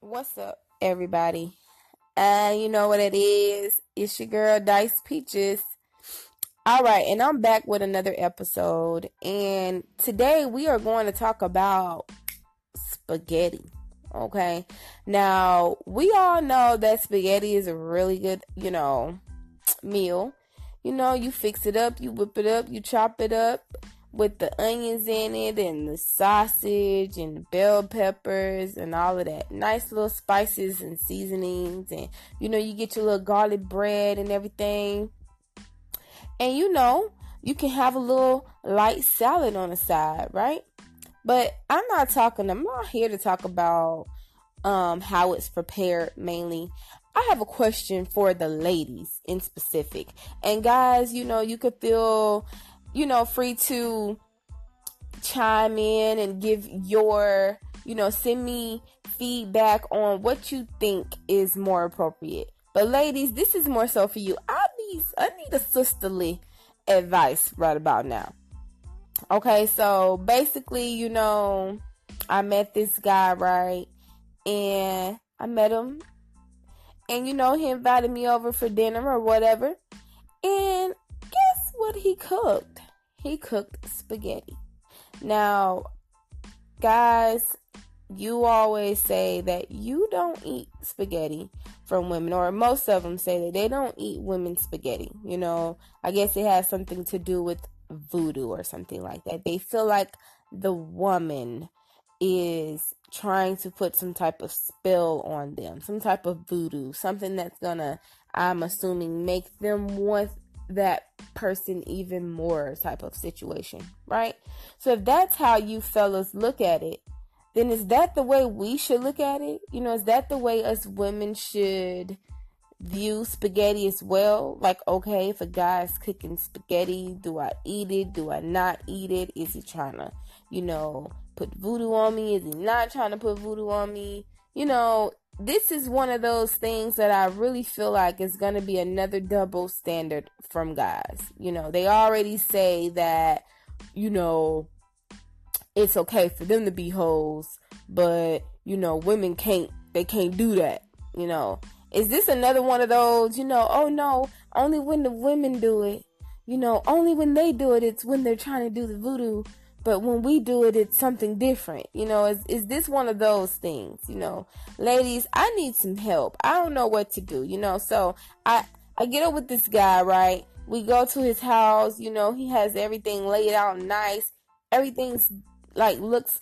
What's up, everybody? Uh, you know what it is. It's your girl Dice Peaches. All right, and I'm back with another episode. And today we are going to talk about spaghetti. Okay. Now, we all know that spaghetti is a really good, you know, meal. You know, you fix it up, you whip it up, you chop it up with the onions in it and the sausage and the bell peppers and all of that. Nice little spices and seasonings and you know you get your little garlic bread and everything. And you know, you can have a little light salad on the side, right? But I'm not talking I'm not here to talk about um how it's prepared mainly. I have a question for the ladies in specific. And guys, you know, you could feel you know, free to chime in and give your, you know, send me feedback on what you think is more appropriate. But ladies, this is more so for you. I need I need a sisterly advice right about now. Okay, so basically, you know, I met this guy, right? And I met him and you know, he invited me over for dinner or whatever. And what he cooked? he cooked spaghetti. Now, guys, you always say that you don't eat spaghetti from women, or most of them say that they don't eat women's spaghetti. You know, I guess it has something to do with voodoo or something like that. They feel like the woman is trying to put some type of spell on them, some type of voodoo, something that's gonna, I'm assuming, make them want that person even more type of situation, right? So if that's how you fellas look at it, then is that the way we should look at it? You know, is that the way us women should view spaghetti as well? Like, okay, if a guy's cooking spaghetti, do I eat it? Do I not eat it? Is he trying to, you know, put voodoo on me? Is he not trying to put voodoo on me? You know, this is one of those things that I really feel like is going to be another double standard from guys. You know, they already say that, you know, it's okay for them to be hoes, but, you know, women can't, they can't do that. You know, is this another one of those, you know, oh no, only when the women do it, you know, only when they do it, it's when they're trying to do the voodoo but when we do it it's something different. You know is, is this one of those things you know? Ladies i need some help. I don't know what to do you know? So i i get up with this guy right? We go to his house you know? He has everything laid out nice. Everything's like looks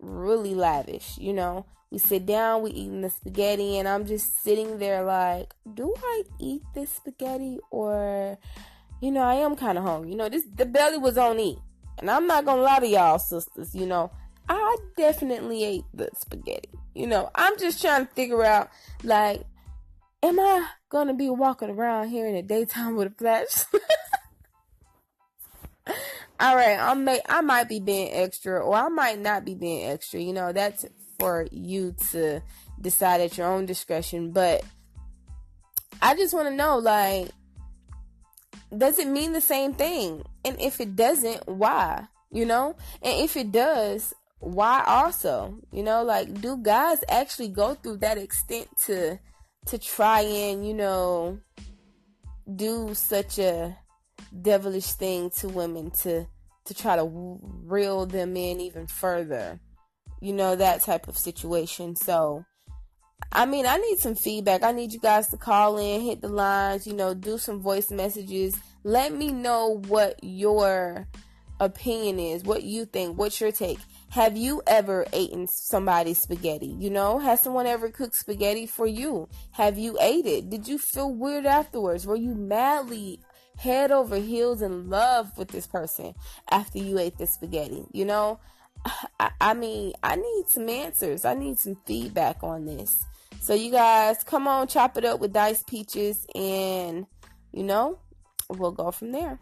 really lavish you know? We sit down we eating the spaghetti and i'm just sitting there like do i eat this spaghetti? Or you know i am kind of hungry. You know this the belly was on e and I'm not gonna lie to y'all, sisters, you know, I definitely ate the spaghetti. You know, I'm just trying to figure out, like, am I gonna be walking around here in the daytime with a flash? All right, I may I might be being extra, or I might not be being extra. You know, that's for you to decide at your own discretion. But I just want to know, like, does it mean the same thing? And if it doesn't, why? You know? And if it does, why also? You know, like do guys actually go through that extent to to try and, you know, do such a devilish thing to women to to try to reel them in even further. You know, that type of situation. So, I mean, I need some feedback. I need you guys to call in, hit the lines, you know, do some voice messages. Let me know what your opinion is, what you think, what's your take. Have you ever eaten somebody's spaghetti? You know, has someone ever cooked spaghetti for you? Have you ate it? Did you feel weird afterwards? Were you madly head over heels in love with this person after you ate the spaghetti? You know, I, I mean, I need some answers. I need some feedback on this. So you guys, come on, chop it up with Dice Peaches, and you know, we'll go from there.